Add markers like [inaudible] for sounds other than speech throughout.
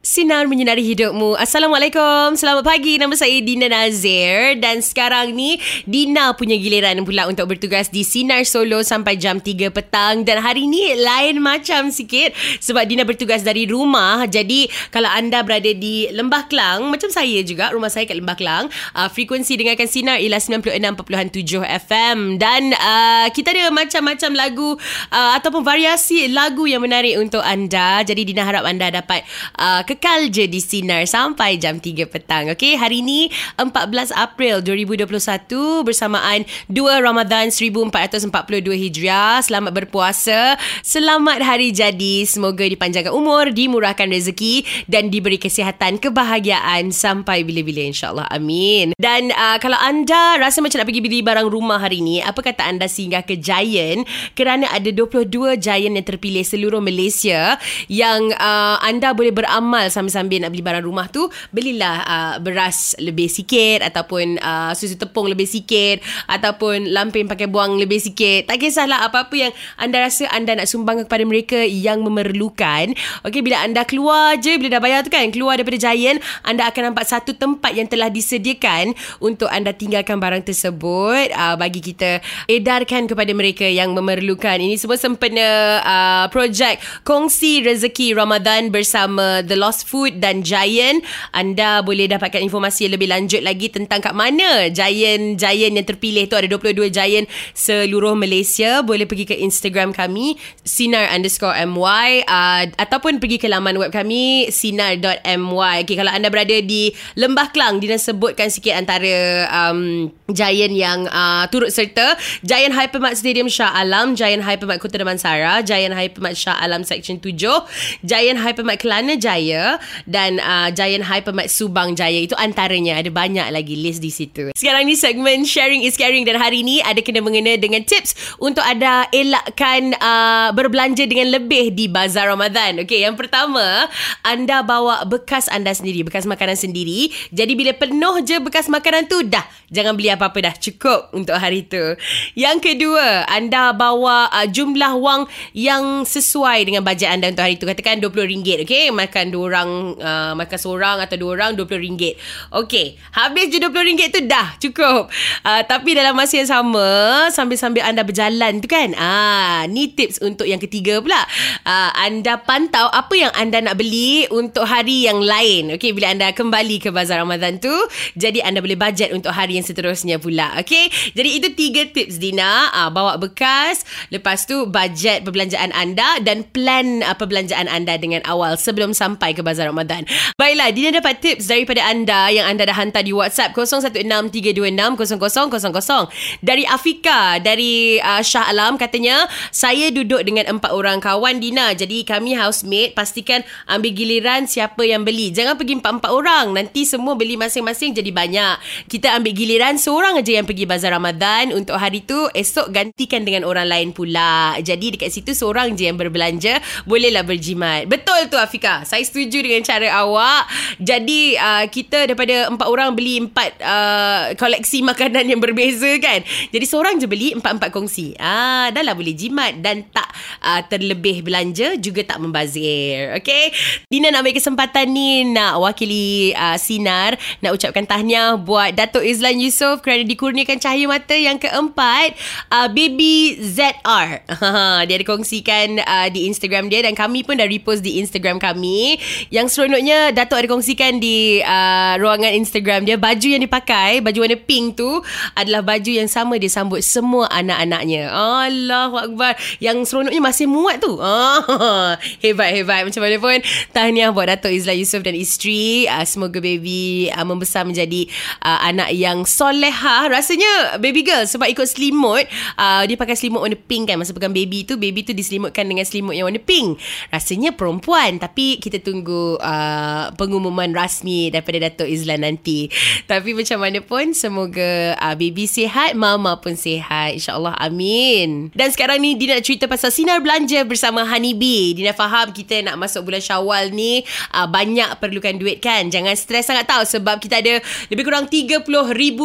Sinar menyinari hidupmu. Assalamualaikum. Selamat pagi. Nama saya Dina Nazir dan sekarang ni Dina punya giliran pula untuk bertugas di Sinar Solo sampai jam 3 petang dan hari ni lain macam sikit sebab Dina bertugas dari rumah. Jadi kalau anda berada di Lembah Kelang macam saya juga rumah saya kat Lembah Kelang, uh, frekuensi dengarkan Sinar ialah 96.7 FM dan uh, kita ada macam-macam lagu uh, ataupun variasi lagu yang menarik untuk anda. Jadi Dina harap anda dapat uh, kekal je di Sinar sampai jam 3 petang. Okey, hari ini 14 April 2021 bersamaan 2 Ramadan 1442 Hijriah. Selamat berpuasa. Selamat hari jadi. Semoga dipanjangkan umur, dimurahkan rezeki dan diberi kesihatan, kebahagiaan sampai bila-bila insya-Allah. Amin. Dan uh, kalau anda rasa macam nak pergi beli barang rumah hari ini, apa kata anda singgah ke Giant kerana ada 22 Giant yang terpilih seluruh Malaysia yang uh, anda boleh beramal amal sambil-sambil nak beli barang rumah tu belilah uh, beras lebih sikit ataupun uh, susu tepung lebih sikit ataupun lampin pakai buang lebih sikit. Tak kisahlah apa-apa yang anda rasa anda nak sumbang kepada mereka yang memerlukan. Okey bila anda keluar je bila dah bayar tu kan keluar daripada Giant anda akan nampak satu tempat yang telah disediakan untuk anda tinggalkan barang tersebut. Uh, bagi kita edarkan kepada mereka yang memerlukan. Ini semua sempena uh, projek kongsi rezeki Ramadan bersama The Lost Lost Food dan Giant. Anda boleh dapatkan informasi lebih lanjut lagi tentang kat mana Giant Giant yang terpilih tu ada 22 Giant seluruh Malaysia. Boleh pergi ke Instagram kami sinar underscore my uh, ataupun pergi ke laman web kami sinar.my. Okay, kalau anda berada di Lembah Kelang, Dina sebutkan sikit antara um, Giant yang uh, turut serta. Giant Hypermart Stadium Shah Alam, Giant Hypermart Kota Damansara, Giant Hypermart Shah Alam Section 7, Giant Hypermart Kelana Jaya, dan uh, Giant Hypermart Subang Jaya itu antaranya ada banyak lagi list di situ. Sekarang ni segmen sharing is caring dan hari ni ada kena mengena dengan tips untuk ada elakkan uh, berbelanja dengan lebih di bazar Ramadan. Okey, yang pertama, anda bawa bekas anda sendiri, bekas makanan sendiri. Jadi bila penuh je bekas makanan tu dah, jangan beli apa-apa dah, cukup untuk hari tu. Yang kedua, anda bawa uh, jumlah wang yang sesuai dengan bajet anda untuk hari tu. Katakan RM20, okey, makan dua orang uh, makan seorang atau dua orang RM20. Okey, habis je RM20 tu dah cukup. Uh, tapi dalam masa yang sama sambil-sambil anda berjalan tu kan. Ah, ni tips untuk yang ketiga pula. Uh, anda pantau apa yang anda nak beli untuk hari yang lain. Okey, bila anda kembali ke bazar Ramadan tu, jadi anda boleh bajet untuk hari yang seterusnya pula. Okey. Jadi itu tiga tips Dina, uh, bawa bekas, lepas tu bajet perbelanjaan anda dan plan uh, perbelanjaan anda dengan awal sebelum sampai ke ke Bazar Ramadan. Baiklah, Dina dapat tips daripada anda yang anda dah hantar di WhatsApp 0163260000. Dari Afika, dari uh, Shah Alam katanya, saya duduk dengan empat orang kawan Dina. Jadi kami housemate, pastikan ambil giliran siapa yang beli. Jangan pergi empat-empat orang. Nanti semua beli masing-masing jadi banyak. Kita ambil giliran seorang aja yang pergi Bazar Ramadan. Untuk hari tu, esok gantikan dengan orang lain pula. Jadi dekat situ seorang je yang berbelanja. Bolehlah berjimat. Betul tu Afika. Saya setuju setuju dengan cara awak. Jadi uh, kita daripada empat orang beli empat uh, koleksi makanan yang berbeza kan. Jadi seorang je beli empat-empat kongsi. Ah, dah lah boleh jimat dan tak uh, terlebih belanja juga tak membazir. Okay. Dina nak ambil kesempatan ni nak wakili uh, Sinar. Nak ucapkan tahniah buat Datuk Izlan Yusof kerana dikurniakan cahaya mata yang keempat. Uh, baby ZR. [laughs] dia ada kongsikan uh, di Instagram dia dan kami pun dah repost di Instagram kami. Yang seronoknya Datuk ada kongsikan di uh, ruangan Instagram dia baju yang dipakai, baju warna pink tu adalah baju yang sama dia sambut semua anak-anaknya. Allahu akbar. Yang seronoknya masih muat tu. Oh, [laughs] hebat hebat macam mana pun. Tahniah buat Datuk Izla Yusof dan isteri. Uh, semoga baby uh, membesar menjadi uh, anak yang soleha. Rasanya baby girl sebab ikut selimut, uh, dia pakai selimut warna pink kan masa pegang baby tu, baby tu diselimutkan dengan selimut yang warna pink. Rasanya perempuan tapi kita tunggu uh, pengumuman rasmi daripada Datuk Izlan nanti. Tapi macam mana pun semoga uh, baby sihat, mama pun sihat. InsyaAllah amin. Dan sekarang ni Dina nak cerita pasal sinar belanja bersama Honeybee. Dina faham kita nak masuk bulan syawal ni uh, banyak perlukan duit kan. Jangan stres sangat tahu sebab kita ada lebih kurang RM30,000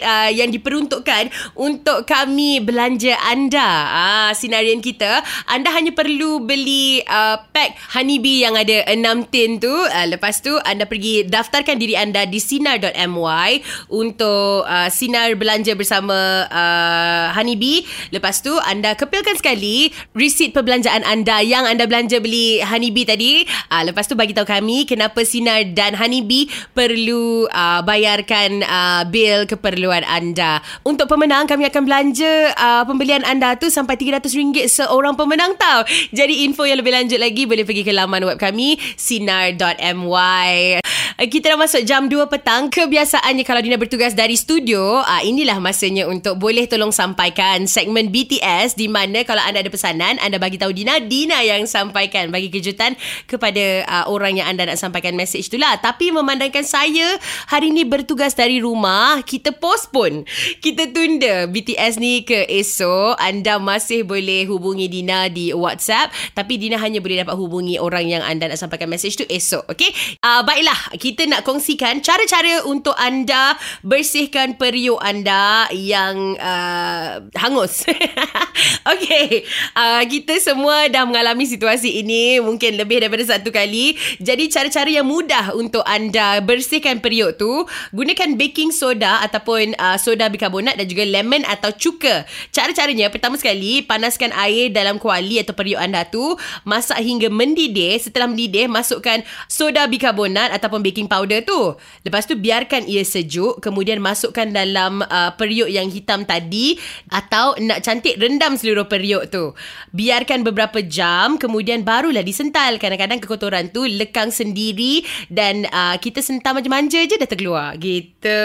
uh, yang diperuntukkan untuk kami belanja anda. Uh, sinarian kita. Anda hanya perlu beli uh, pack Honeybee yang ada 6 6 tin tu. Uh, lepas tu anda pergi daftarkan diri anda di sinar.my untuk uh, sinar belanja bersama uh, Honeybee. Lepas tu anda kepilkan sekali resit perbelanjaan anda yang anda belanja beli Honeybee tadi. Uh, lepas tu bagi tahu kami kenapa Sinar dan Honeybee perlu uh, bayarkan uh, bil keperluan anda. Untuk pemenang kami akan belanja uh, pembelian anda tu sampai RM300 seorang pemenang tau. Jadi info yang lebih lanjut lagi boleh pergi ke laman web kami sinar.my. Eh, kita dah masuk jam 2 petang. Kebiasaannya kalau Dina bertugas dari studio, uh, inilah masanya untuk boleh tolong sampaikan segmen BTS di mana kalau anda ada pesanan, anda bagi tahu Dina, Dina yang sampaikan bagi kejutan kepada uh, orang yang anda nak sampaikan message tu lah. Tapi memandangkan saya hari ni bertugas dari rumah, kita postpone. Kita tunda BTS ni ke esok. Anda masih boleh hubungi Dina di WhatsApp, tapi Dina hanya boleh dapat hubungi orang yang anda nak sampaikan message tu esok. Okay? Uh, baiklah, kita nak kongsikan cara-cara untuk anda bersihkan periuk anda yang uh, hangus. [laughs] okay, uh, kita semua dah mengalami situasi ini mungkin lebih daripada satu kali. Jadi cara-cara yang mudah untuk anda bersihkan periuk tu, gunakan baking soda ataupun uh, soda bikarbonat dan juga lemon atau cuka. Cara-caranya pertama sekali panaskan air dalam kuali atau periuk anda tu, masak hingga mendidih. Setelah mendidih, masukkan soda bikarbonat ataupun baking baking powder tu. Lepas tu biarkan ia sejuk, kemudian masukkan dalam uh, periuk yang hitam tadi atau nak cantik rendam seluruh periuk tu. Biarkan beberapa jam, kemudian barulah disental. Kadang-kadang kekotoran tu lekang sendiri dan uh, kita sentam manja-manja je dah terkeluar. Gitu.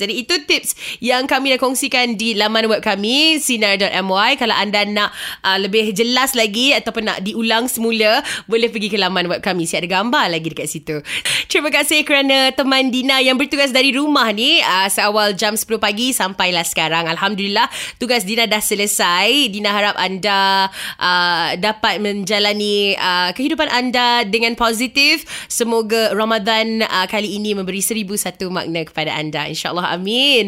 Jadi itu tips yang kami dah kongsikan di laman web kami sinar.my. Kalau anda nak uh, lebih jelas lagi ataupun nak diulang semula, boleh pergi ke laman web kami. Saya ada gambar lagi dekat situ. Terima kasih kasih kerana teman Dina yang bertugas dari rumah ni uh, seawal jam 10 pagi sampailah sekarang. Alhamdulillah tugas Dina dah selesai. Dina harap anda uh, dapat menjalani uh, kehidupan anda dengan positif. Semoga Ramadan uh, kali ini memberi seribu satu makna kepada anda. InsyaAllah amin.